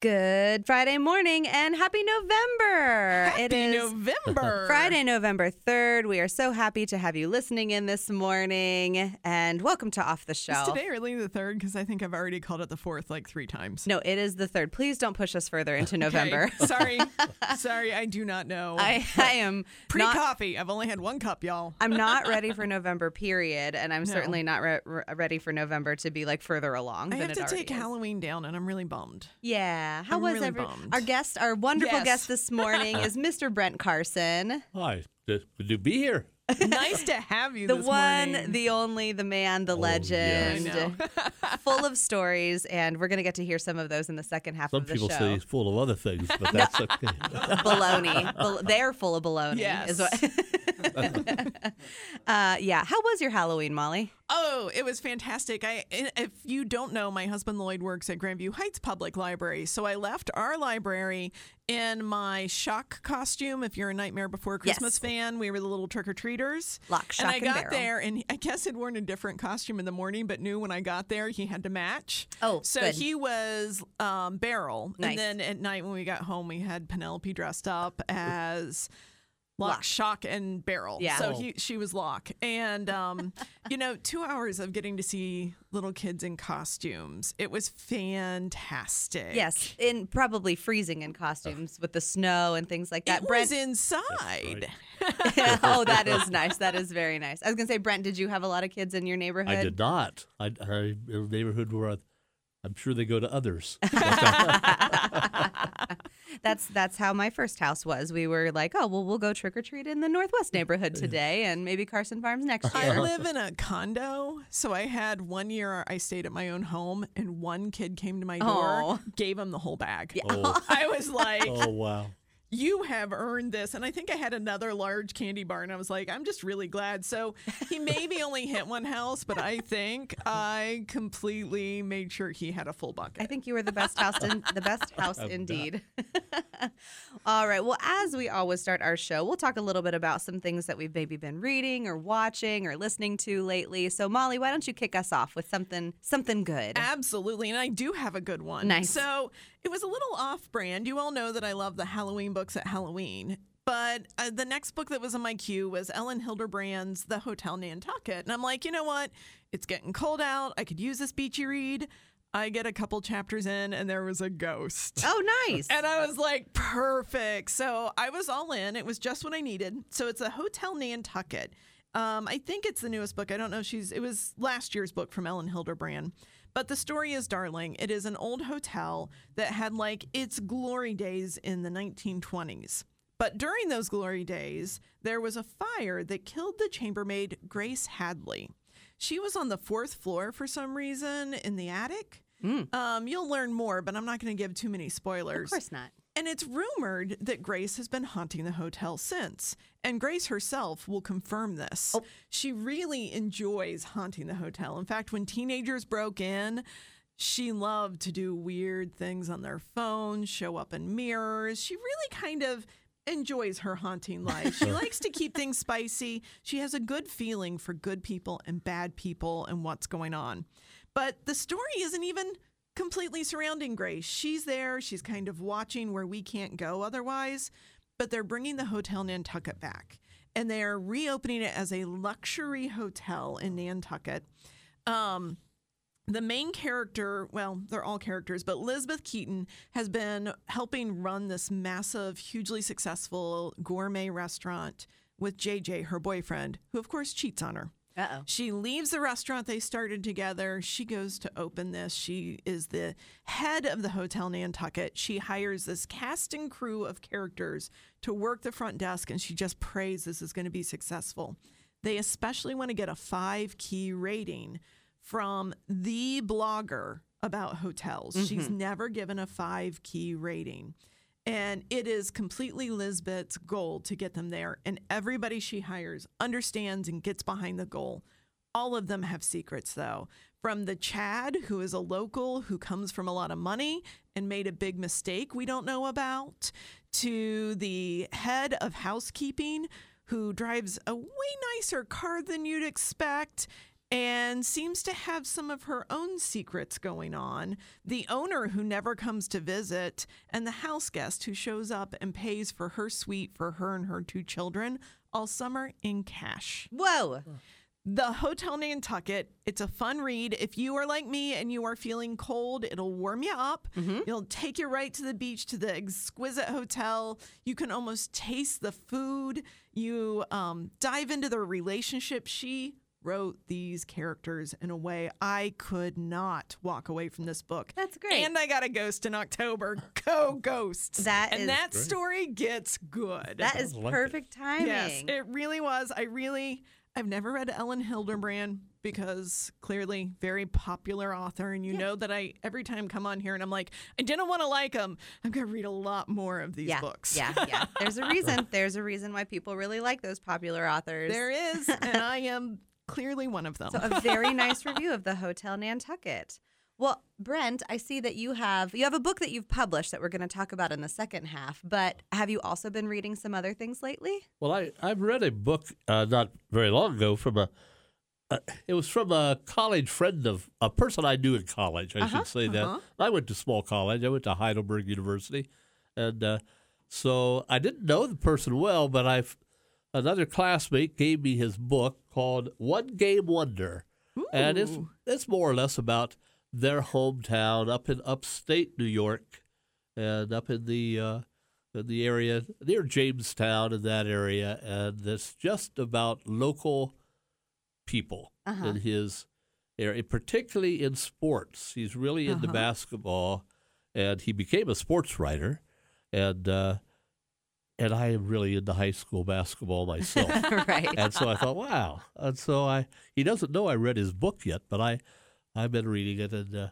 Good Friday morning and happy November. Happy it is November. Friday, November 3rd. We are so happy to have you listening in this morning and welcome to Off the Is Shelf. today really the third? Because I think I've already called it the fourth like three times. No, it is the 3rd. Please don't push us further into Okay. November. sorry. Sorry, I do not know. I, I am Pre not coffee. I've only had one cup, y'all. I'm not ready for November, period, and I'm No. certainly not re- re- ready for November to be like further along I than have it to take is. Halloween down, and I'm really bummed. Yeah. How I'm was really every bummed. our guest, our wonderful Yes. guest this morning is Mr. Brent Carson. Hi, good to be here. nice to have you. The this one, morning. the only, the man, the Oh, legend. yes. I know. full of stories, and we're going to get to hear some of those in the second half Some of the show. Some people show. say he's full of other things, but that's okay. baloney. Bal- they're full of baloney. Is what. uh, yeah. How was your Halloween, Molly? Oh, it was fantastic. I if you don't know, my husband Lloyd works at Grandview Heights Public Library. So I left our library in my shock costume. If you're a Nightmare Before Christmas Yes. fan, we were the little trick or treaters. Lock, shock, and I got barrel. there, and I guess he'd worn a different costume in the morning, but knew when I got there he had to match. Oh, so good. he was um, Barrel, Nice. and then at night when we got home, we had Penelope dressed up as. Lock, Lock. shock, and barrel. Yeah. So Oh. he, she was lock, and um, you know, two hours of getting to see little kids in costumes. It was fantastic. Yes, in probably freezing in costumes with the snow and things like that. it Brent. was inside. oh, that is nice. That is very nice. I was gonna say, Brent, did you have a lot of kids in your neighborhood? I did not. I, I a neighborhood where I, I'm sure they go to others. That's that's how my first house was. We were like, oh well, we'll go trick or treat in the Northwest neighborhood mm. today, and maybe Carson Farms next year. I live in a condo, so I had one year I stayed at my own home, and one kid came to my door, Oh. gave him the whole bag. oh, I was like, oh wow. You have earned this. And I think I had another large candy bar, and I was like, I'm just really glad. So he maybe only hit one house, but I think I completely made sure he had a full bucket. I think you were the best house in the best house indeed. All right. Well, as we always start our show, we'll talk a little bit about some things that we've maybe been reading or watching or listening to lately. So, Molly, why don't you kick us off with something something good? Absolutely. And I do have a good one. Nice. So it was a little off brand. You all know that I love the Halloween books at Halloween. But uh, the next book that was on my queue was Elin Hilderbrand's The Hotel Nantucket. And I'm like, you know what? It's getting cold out. I could use this beachy read. I get a couple chapters in, and there was a ghost. Oh, nice. And I was like, perfect. So I was all in. It was just what I needed. So it's a Hotel Nantucket. Um, I think it's the newest book. I don't know. if She's it was last year's book from Ellen Hilderbrand. But the story is darling. It is an old hotel that had like its glory days in the 1920s. But during those glory days, there was a fire that killed the chambermaid Grace Hadley. She was on the fourth floor for some reason in the attic. Um, you'll learn more, but I'm not going to give too many spoilers. of course not. And it's rumored that Grace has been haunting the hotel since. And Grace herself will confirm this. Oh. She really enjoys haunting the hotel. In fact, when teenagers broke in, she loved to do weird things on their phones, show up in mirrors. She really kind of enjoys her haunting life. She likes to keep things spicy. She has a good feeling for good people and bad people and what's going on. But the story isn't even completely surrounding Grace. She's there, she's kind of watching where we can't go otherwise, but they're bringing the Hotel Nantucket back and they're reopening it as a luxury hotel in Nantucket. Um, the main character, well, they're all characters, but Elizabeth Keaton has been helping run this massive, hugely successful gourmet restaurant with JJ, her boyfriend, who of course cheats on her. Uh oh. She leaves the restaurant they started together. She goes to open this. She is the head of the Hotel Nantucket. She hires this cast and crew of characters to work the front desk, and she just prays this is going to be successful. They especially want to get a five key rating from the blogger about hotels. She's never given a five key rating. And it is completely Lizbet's goal to get them there. And everybody she hires understands and gets behind the goal. All of them have secrets, though. From the Chad, who is a local who comes from a lot of money and made a big mistake we don't know about, to the head of housekeeping, who drives a way nicer car than you'd expect and seems to have some of her own secrets going on. The owner who never comes to visit, and the house guest who shows up and pays for her suite for her and her two children all summer in cash. Whoa. The Hotel Nantucket. It's a fun read. If you are like me and you are feeling cold, it'll warm you up. It'll take you right to the beach to the exquisite hotel. You can almost taste the food. You um, dive into the relationship. She wrote these characters in a way I could not walk away from this book. That's great. And I got a ghost in October. Go ghosts. That and is that great. story gets good. That is I like it. perfect timing. Yes, it really was. I really, I've never read Elin Hilderbrand because clearly very popular author, and you know that I every time come on here and I'm like, I didn't want to like them. I'm gonna read a lot more of these yeah, books. yeah, yeah. There's a reason. There's a reason why people really like those popular authors. there is, and I am clearly one of them. So a very nice review of the Hotel Nantucket. Well, Brent, I see that you have you have a book that you've published that we're going to talk about in the second half. But have you also been reading some other things lately? Well, I I've read a book uh, not very long ago from a. Uh, it was from a college friend of a person I knew in college. I should say uh-huh. that. I went to small college. I went to Heidelberg University, and uh, so I didn't know the person well. But I've another classmate gave me his book called One Game Wonder, and it's it's more or less about their hometown up in upstate New York, and up in the uh, in the area near Jamestown in that area, and it's just about local people Uh-huh. in his area, particularly in sports. He's really into Uh-huh. basketball, and he became a sports writer, and uh, and I am really into high school basketball myself. right. and so I thought, wow. And so I he doesn't know I read his book yet, but I I've been reading it, and uh,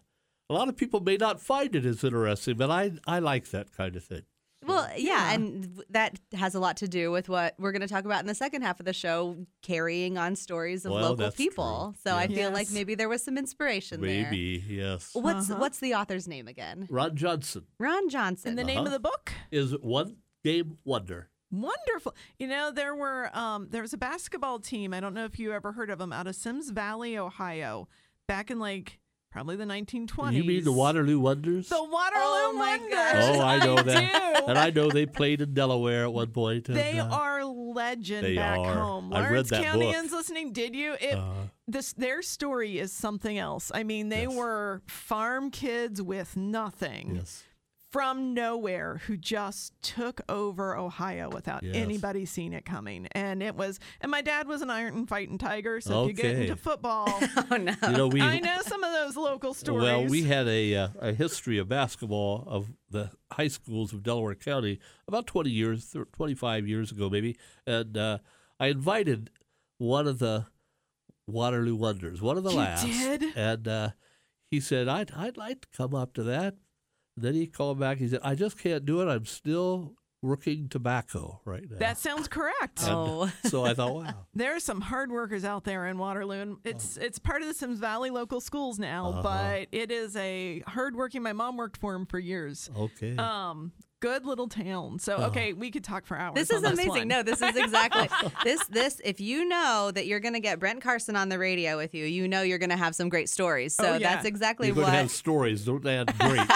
a lot of people may not find it as interesting, but I I like that kind of thing. Well, yeah, Yeah. and that has a lot to do with what we're going to talk about in the second half of the show, carrying on stories of Well, local people. true. So I Yeah. feel like maybe there was some inspiration there. Maybe yes. What's Uh-huh. what's the author's name again? Ron Johnston Ron Johnston. and the name Uh-huh. of the book. is one game wonder. Wonderful. You know, there were um there was a basketball team. I don't know if you ever heard of them out of Symmes Valley, Ohio, back in like probably the 1920s. You mean the Waterloo Wonders? The Waterloo Oh my Wonders. gosh. oh, I know that. And I know they played in Delaware at one point. and, They uh, are legend They back are. home. I read Lawrence that Countyans book. listening, did you? It, uh, this their story is something else. I mean, they Yes. were farm kids with nothing yes. From nowhere who just took over Ohio without Yes. anybody seeing it coming. And it was and my dad was an Ironton Fighting Tiger, so if you get into football, oh no. You know we I know some of those local stories. Well, we had a uh, a history of basketball of the high schools of Delaware County about 20 years, thir- 25 years ago maybe, and uh, I invited one of the Waterloo Wonders, one of the You last, did? and uh, he said I'd I'd like to come up to that. Then he called back. He said I just can't do it. I'm still working tobacco right now. that sounds correct. And Oh. so I thought, wow. There are some hard workers out there in Waterloo, and it's it's part of the Symmes Valley local schools now. Uh-huh. But it is a hard working. My mom worked for him for years. Okay. Um, good little town. So Uh-huh. okay, we could talk for hours. This on is amazing. one. No, this is exactly this. This, if you know that you're going to get Brent Carson on the radio with you, you know you're going to have some great stories. So Oh, yeah. that's exactly You're going what. to have stories. Don't add great.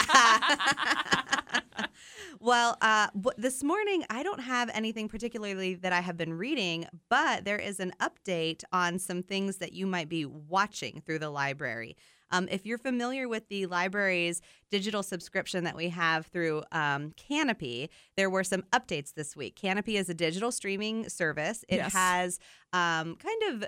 Well, uh, w- this morning I don't have anything particularly that I have been reading, but there is an update on some things that you might be watching through the library. Um, if you're familiar with the library's digital subscription that we have through um, Kanopy, there were some updates this week. Kanopy is a digital streaming service. It Yes. has um, kind of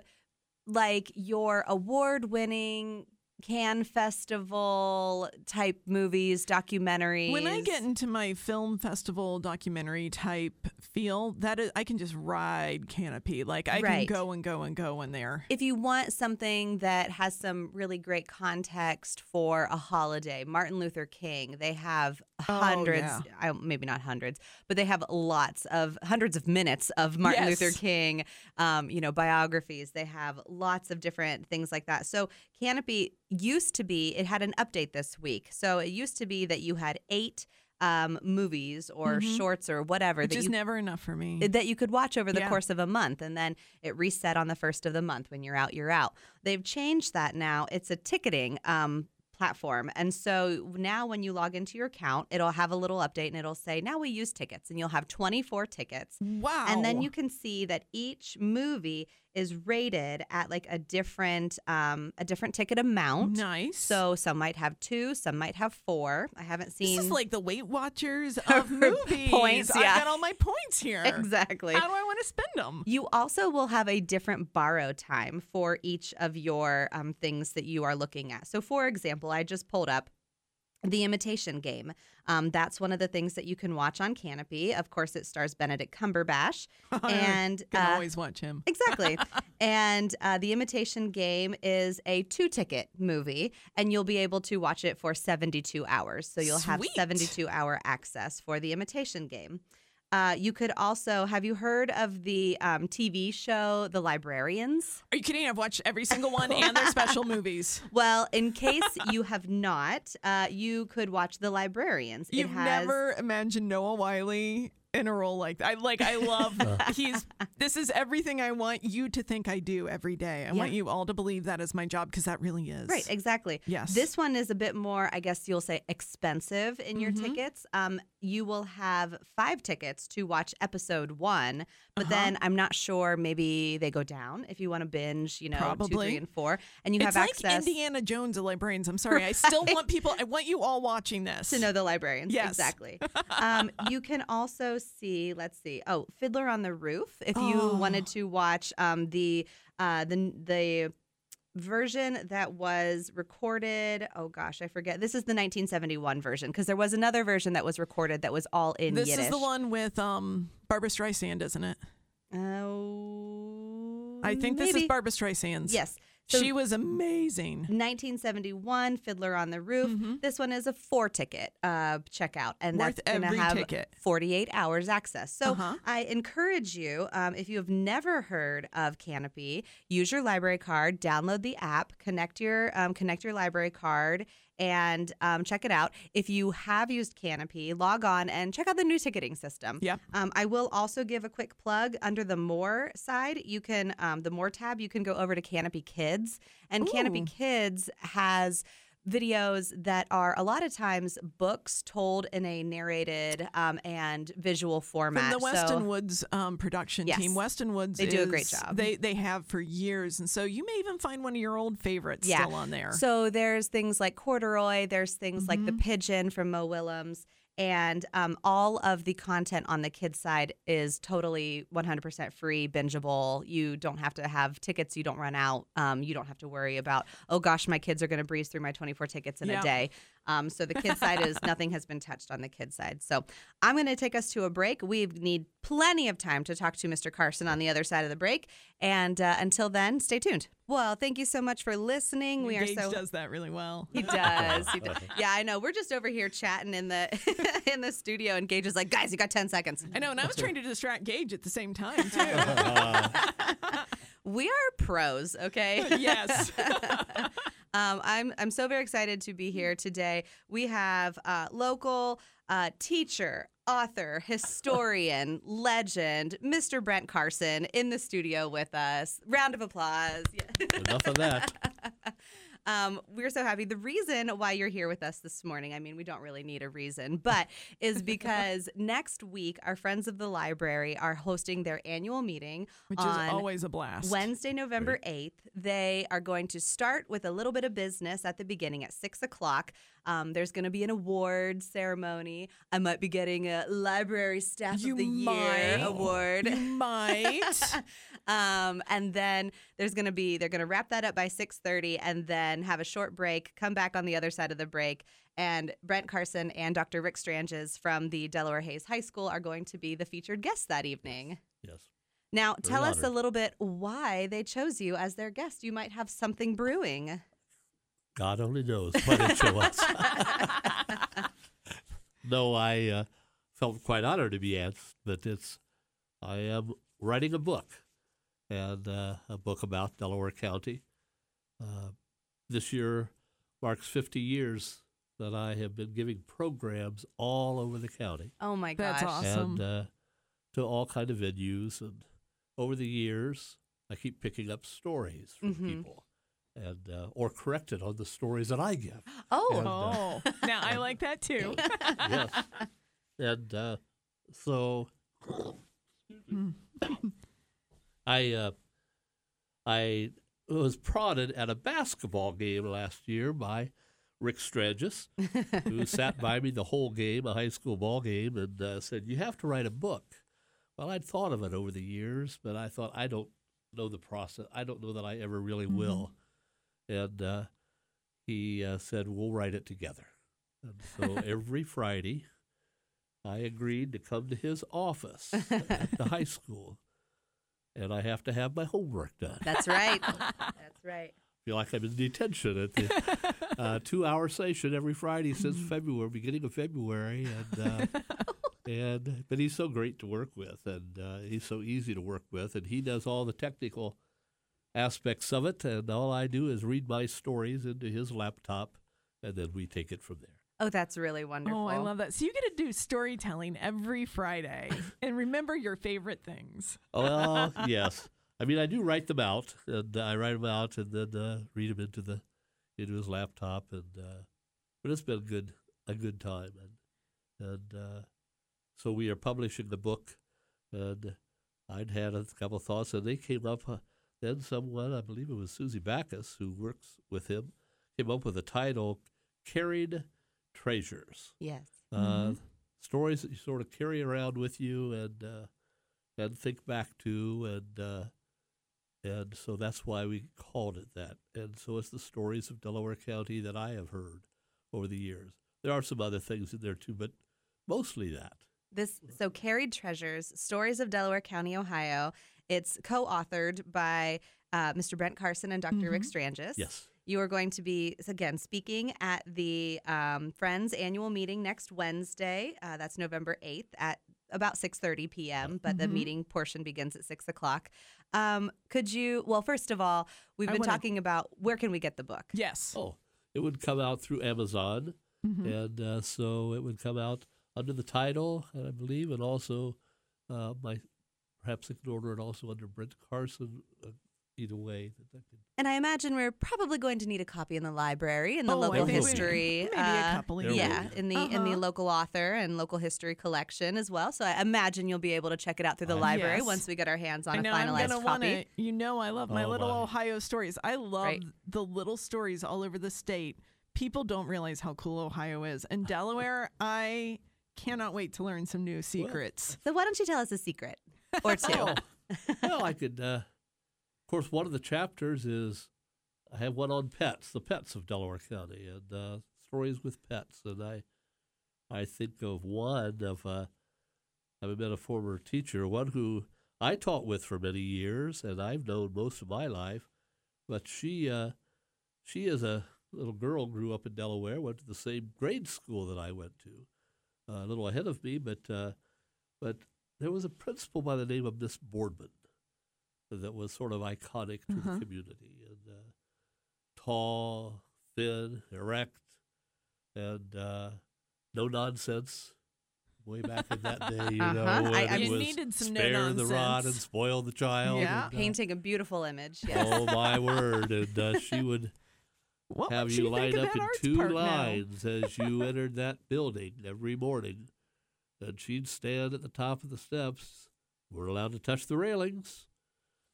like your award winning Cannes Festival type movies, documentaries. When I get into my film festival documentary type feel, that is, I can just ride Kanopy. Like I Right. can go and go and go in there. if you want something that has some really great context for a holiday, Martin Luther King, they have Oh, hundreds, yeah. I, maybe not hundreds, but they have lots of hundreds of minutes of Martin Yes. Luther King, um, you know, biographies. They have lots of different things like that. So Kanopy used to be, it had an update this week. So it used to be that you had eight um, movies or shorts or whatever Which that is you never enough for me. that you could watch over the Yeah. course of a month and then it reset on the first of the month when you're out you're out they've changed that now it's a ticketing um, platform and so now when you log into your account it'll have a little update and it'll say now we use tickets and you'll have 24 tickets wow. and then you can see that each movie is rated at like a different um, a different ticket amount nice. so some might have two some might have four i haven't seen this is like the Weight Watchers of movies. Points, yeah. I got all my points here. exactly How do I want to spend them? You also will have a different borrow time for each of your um, things that you are looking at. So, for example, I just pulled up the imitation game. Um, that's one of the things that you can watch on Kanopy. Of course, it stars Benedict Cumberbatch. and can uh, always watch him. Exactly. and uh, The Imitation Game is a two ticket movie, and you'll be able to watch it for 72 hours. So you'll have 72 hour access for The Imitation Game. Uh, you could also, have you heard of the um, TV show The Librarians? Are you kidding? I've watched every single one and their special movies. Well, in case you have not, uh, you could watch The Librarians. You've it has, never imagined Noah Wyle in a role like that. I like I love he's this is everything I want you to think I do every day. I want you all to believe that is my job because that really is. Right, exactly. Yes. This one is a bit more, I guess you'll say, expensive in your Mhm. tickets. Um, you will have five tickets to watch episode one, but Uh-huh. then I'm not sure. Maybe they go down if you want to binge. You know, two, Probably. three, and four, and you it's have like access Indiana Jones of librarians. I'm sorry. I still want people I want you all watching this. to know the librarians. Yes. exactly. um, you can also see. Let's see. Oh, Fiddler on the Roof. If you Oh. wanted to watch um, the uh, the the version that was recorded. Oh gosh, I forget. This is the 1971 version because there was another version that was recorded that was all in This Yiddish. is the one with um Barbra Streisand, isn't it? Oh, I think this is maybe. Barbra Streisand's. Yes. So she was amazing. 1971 Fiddler on the Roof. Mhm. This one is a four ticket uh, checkout, and Worth that's going to have ticket. 48 hours access. So Uh-huh. I encourage you, um, if you have never heard of Kanopy, use your library card, download the app, connect your um, connect your library card. And um, check it out. If you have used Kanopy, log on and check out the new ticketing system. Yeah. Um, I will also give a quick plug under the More side. You can, um, the More tab, you can go over to Kanopy Kids. And Kanopy Kids has videos that are a lot of times books told in a narrated um, and visual format. From the So- Weston Woods um, production Yes. team. Weston Woods They do a great job. They they have for years, and so you may even find one of your old favorites Yeah. still on there. So there's things like corduroy, there's things like the Mhm. pigeon from Mo Willems, and um, all of the content on the kids side is totally 100% free, bingeable. You don't have to have tickets. You don't run out. Um, you don't have to worry about oh gosh, my kids are going to breeze through my 24 tickets in Yeah. a day. Um, so the kids side is nothing has been touched on the kids side. So I'm going to take us to a break. We need plenty of time to talk to Mr. Carson on the other side of the break, and uh, until then, stay tuned. Well, thank you so much for listening. We are Gage so does that really well. he does. He does. Yeah, I know. We're just over here chatting in the in the studio, and Gage is like, "Guys, you got ten seconds." I know, and I was trying to distract Gage at the same time too. We are pros, okay? yes. Um, I'm I'm so very excited to be here today. We have uh, local uh, teacher, author, historian, legend, Mr. Brent Carson in the studio with us. Round of applause. Yeah. Enough of that. Um, we're so happy. The reason why you're here with us this morning, I mean, we don't really need a reason, but is because next week our friends of the library are hosting their annual meeting Which on is always a blast. Wednesday, November 8th. They are going to start with a little bit of business at the beginning at six o'clock. Um, there's going to be an award ceremony. I might be getting a Library Staff You of the Year award. You might. um, and then there's gonna be they're gonna wrap that up by 6:30, and then have a short break. Come back on the other side of the break, and Brent Carson and Dr. Rick Stranges from the Delaware Hayes High School are going to be the featured guests that evening. Yes. Now, Very tell us a little bit why they chose you as their guest. You might have something brewing. God only knows what it was. no, I uh, felt quite honored to be asked, but it's I am writing a book, and uh, a book about Delaware County. Uh, this year marks 50 years that I have been giving programs all over the county Oh my gosh, That's awesome. and uh, to all kind of venues. And over the years, I keep picking up stories from Mhm. people, and uh, or corrected on the stories that I give. Oh, And, uh, Oh, now I like that too. yes, and uh, so I uh, I was prodded at a basketball game last year by Rick Strangis, who sat by me the whole game, a high school ball game, and uh, said, "You have to write a book." Well, I'd thought of it over the years, but I thought I don't know the process. I don't know that I ever really will. And uh, he uh, said, "We'll write it together." And so every Friday, I agreed to come to his office at the high school, and I have to have my homework done. that's right. That's right. feel like I'm in detention at the uh, two-hour session every Friday since Mm-hmm. February, beginning of February, and uh, and but he's so great to work with, and uh, he's so easy to work with, and he does all the technical aspects of it, and all I do is read my stories into his laptop, and then we take it from there. Oh, that's really wonderful. Oh, I love that. So you get to do storytelling every Friday and remember your favorite things. Well, yes. I mean, I do write them out, and I write them out, and then uh, read them into the into his laptop, and uh, but it's been a good a good time, and and uh, so we are publishing the book, and I'd had a couple of thoughts, and they came up. Then someone, I believe it was Susie Backus, who works with him, came up with a title, "Carried Treasures." Yes. uh, stories that you sort of carry around with you and uh, and think back to and uh, and so that's why we called it that. And so it's the stories of Delaware County that I have heard over the years. There are some other things in there too, but mostly that. This so carried treasures, stories of Delaware County, Ohio. It's co-authored by uh, Mr. Brent Carson and doctor Rick Strangis. Yes. You are going to be again speaking at the um, Friends annual meeting next Wednesday. Uh, that's November eighth at about six thirty p.m. But the meeting portion begins at six o'clock. Um, could you? Well, first of all, we've I been wanna- talking about where can we get the book? Yes. Oh, it would come out through Amazon, and uh, so it would come out under the title, I believe, and also uh, my perhaps I could order it also under Brent Carson. Uh, either way, that I could And I imagine we're probably going to need a copy in the library in the Oh, local history. maybe a couple of yeah, in the in the Uh-huh. local author and local history collection as well. So I imagine you'll be able to check it out through the Uh, library Yes. once we get our hands on I a know I'm finalized gonna copy. wanna. You know, I love my Oh, little my. Ohio stories. I love Right. the little stories all over the state. People don't realize how cool Ohio is, and Delaware. I cannot wait to learn some new secrets. So why don't you tell us a secret or two? Oh, well, I could. Uh, of course, one of the chapters is I have one on pets, the pets of Delaware County, and uh, stories with pets. And I, I think of one of uh, having been a former teacher, one who I taught with for many years, and I've known most of my life. But she, uh, she is a little girl, grew up in Delaware, went to the same grade school that I went to, a little ahead of me, but uh, but there was a principal by the name of Miss Boardman that was sort of iconic to Uh-huh. the community and uh, tall, thin, erect, and uh, no nonsense. Way back in that day, you know, Uh-huh. when I- it I- You was needed some spare the rod and spoil the child. Yeah. and, uh, Painting a beautiful image. Yes. Oh my word! And uh, she would What have would you she line up in two part now? lines as you entered that building every morning. And she'd stand at the top of the steps. We're allowed to touch the railings.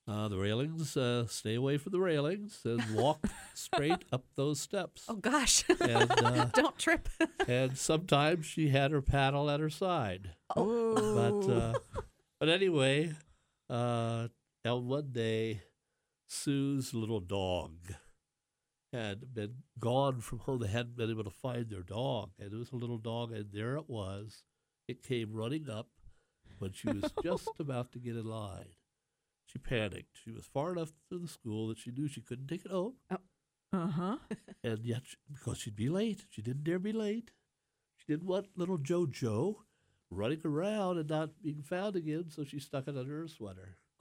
Uh, the railings, uh, stay away from the railings and walk straight up those steps. Oh gosh. And, uh, Don't trip. And sometimes she had her paddle at her side. Oh, But uh, but anyway, uh, on one day, Sue's little dog had been gone from home. They hadn't been able to find their dog, and it was a little dog, and there it was. It came running up when she was just about to get in line. She panicked. She was far enough to the school that she knew she couldn't take it home, uh huh. and yet she- because she'd be late, she didn't dare be late. She didn't want little JoJo running around and not being found again, so she stuck it under her sweater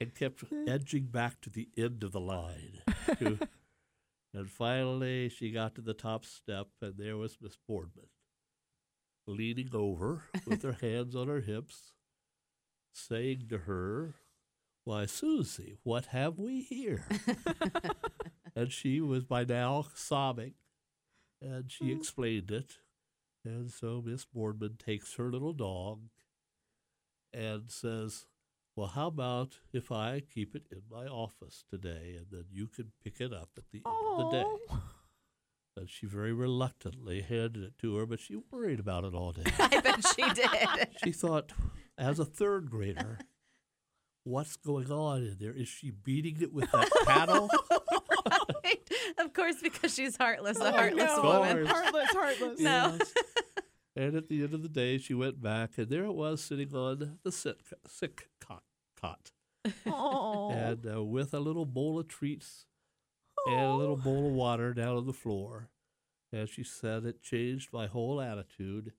and kept edging back to the end of the line to And finally, she got to the top step, and there was Miss Boardman leaning over with her hands on her hips, saying to her, Why, Susie, what have we here? and she was by now sobbing, and she oh. explained it. And so Miss Boardman takes her little dog and says, Well, how about if I keep it in my office today and then you can pick it up at the end of the day? And she very reluctantly handed it to her, but she worried about it all day. I bet she did. she thought, as a third grader, what's going on in there? Is she beating it with that paddle? Right? Of course, because she's heartless, a Oh, heartless no. woman. Heartless, heartless. No. Yes. and at the end of the day, she went back, and there it was sitting on the sick, sick cot, cot Oh. and uh, with a little bowl of treats and a little bowl of water down on the floor. And she said it changed my whole attitude,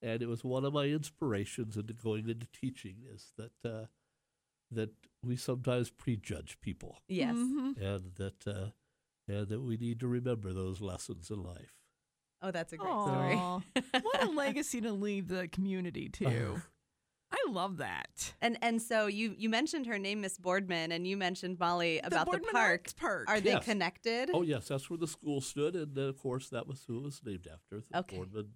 and it was one of my inspirations into going into teaching is that uh, that we sometimes prejudge people, Yes. Mhm. and that uh, and that we need to remember those lessons in life. Oh, that's a great story. What a legacy to leave the community too. I love that. And and so you you mentioned her name, Miss Boardman, and you mentioned Molly about the, Boardman park. Arts Park. Are they Yes. connected? Oh yes, that's where the school stood, and uh, of course that was who it was named after. the Okay. Boardman,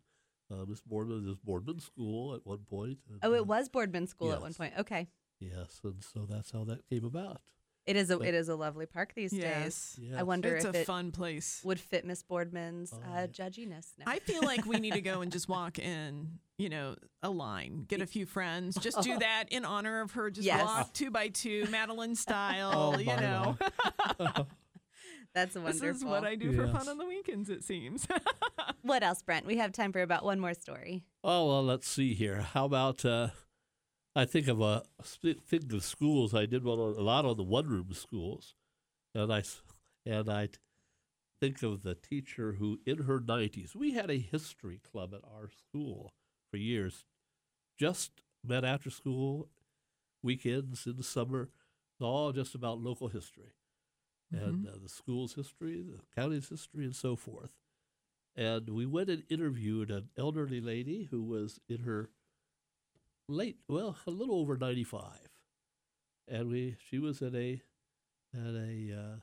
uh, Miss Boardman, this Boardman School at one point. and, Oh, uh, it was Boardman School at one point. Okay. Yes, and so that's how that came about. It is a But- it is a lovely park these days. Yes. Yes. I wonder it's if a it fun place. would fit Miss Boardman's Oh, uh, yeah. judginess. No. I feel like we need to go and just walk in, you know, a line, get a few friends, just do that in honor of her. Just Yes. walk two by two, Madeline style, Oh, you know. That's wonderful. this is what I do for fun on the weekends, it seems. What else, Brent? We have time for about one more story. Oh well, let's see here. How about uh, I think of a think of schools. I did one on, a lot on the one room schools, and I and I think of the teacher who, in her nineties, we had a history club at our school for years. Just met after school, weekends in the summer, all just about local history, and uh, the school's history, the county's history, and so forth and we went and interviewed an elderly lady who was in her late, well, a little over ninety-five, and we she was at a at a uh,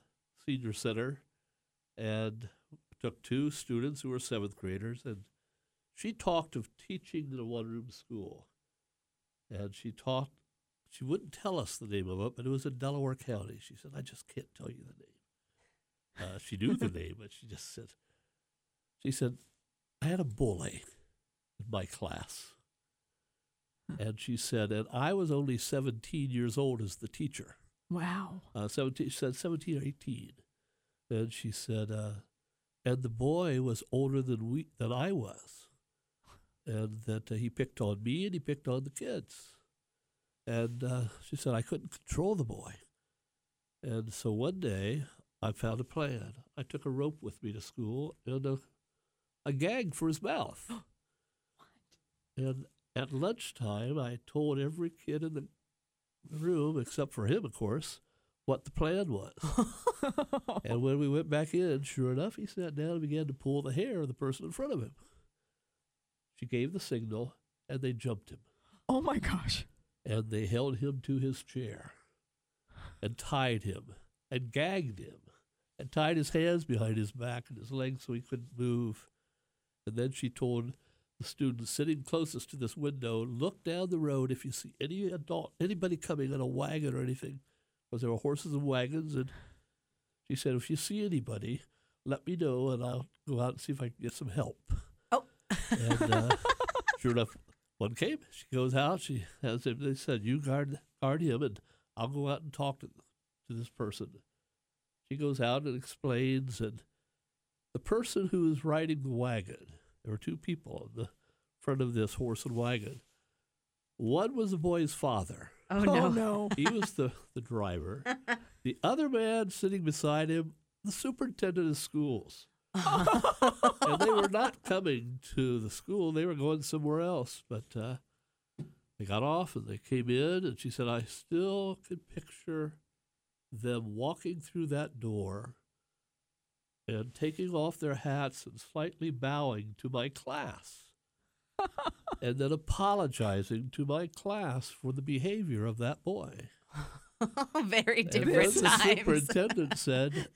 senior center, and took two students who were seventh graders, and she talked of teaching in a one-room school, and she taught. She wouldn't tell us the name of it, but it was in Delaware County. She said, "I just can't tell you the name." Uh, she knew the name, but she just said, she said, I had a bully in my class. And she said, and I was only 17 years old as the teacher. wow. Uh, 17, she said 17 or 18. And she said, uh, and the boy was older than we than I was. And that uh, he picked on me and he picked on the kids. And uh, she said, I couldn't control the boy. And so one day I found a plan. I took a rope with me to school and a, a gag for his mouth. And at lunchtime, I told every kid in the room, except for him, of course, what the plan was. and when we went back in, sure enough, he sat down and began to pull the hair of the person in front of him. She gave the signal, and they jumped him, oh my gosh. and they held him to his chair, and tied him, and gagged him, and tied his hands behind his back and his legs so he couldn't move. And then she told the students sitting closest to this window, look down the road if you see any adult, anybody coming in a wagon or anything, because there were horses and wagons. And she said, if you see anybody, let me know, and I'll go out and see if I can get some help. Oh. And uh, sure enough, one came. She goes out. She has him. They said, "You guard guard him, and I'll go out and talk to to this person." She goes out and explains, and the person who is riding the wagon. There were two people in the front of this horse and wagon. One was the boy's father. Oh no. no. He was the, the driver. The other man sitting beside him, the superintendent of schools. and they were not coming to the school; they were going somewhere else. But uh, they got off and they came in, and she said, "I still can picture them walking through that door and taking off their hats and slightly bowing to my class. and then apologizing to my class for the behavior of that boy. Very different And then different the superintendent said,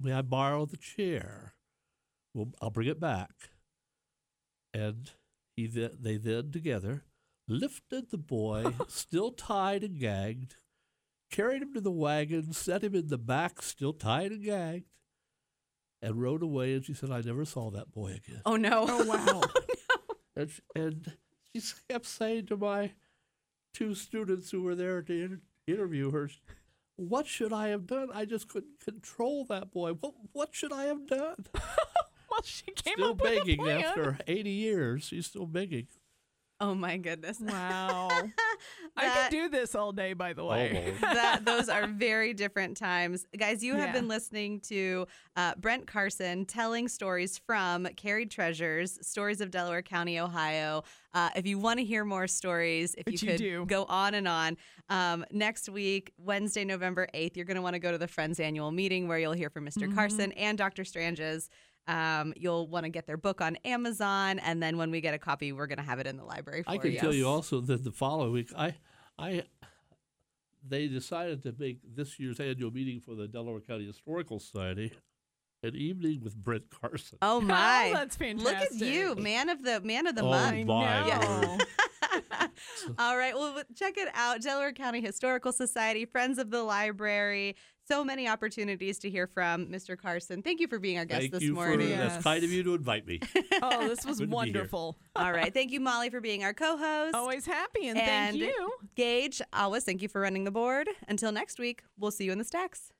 May I borrow the chair? Well, I'll bring it back. And he th- they then together lifted the boy, still tied and gagged, carried him to the wagon, set him in the back, still tied and gagged, and rode away. And she said, I never saw that boy again. Oh no. Oh wow. Oh, and, sh- and she kept saying to my two students who were there to inter- interview her, "What should I have done? I just couldn't control that boy. What what should I have done?" well, she came still up with a begging after 80 years. She's still begging. Oh my goodness. Wow. I That- could do this all day, by the way. Almost. that those are very different times. Guys, you have Yeah. been listening to uh, Brent Carson telling stories from Carried Treasures, Stories of Delaware County, Ohio. Uh, if you want to hear more stories, if Which you you could do. go on and on, um, next week, Wednesday, November 8th, you're going to want to go to the Friends annual meeting where you'll hear from mister Mm-hmm. Carson and Dr. Stranges. Um, you'll want to get their book on Amazon, and then when we get a copy, we're going to have it in the library for I can you. tell you also that the following week, I, I, they decided to make this year's annual meeting for the Delaware County Historical Society an evening with Brent Carson. Oh my! that's fantastic! Look at you, man of the man of the Oh, month. I my know. word. All right. Well, check it out. Delaware County Historical Society, Friends of the Library. So many opportunities to hear from Mr. Carson. Thank you for being our guest Thank this you morning. for Yes. that's kind of you to invite me. Oh, this was Good to be here. wonderful. All right. Thank you, Molly, for being our co host. Always happy, and, And- thank you. Gage, always thank you for running the board. Until next week, we'll see you in the stacks.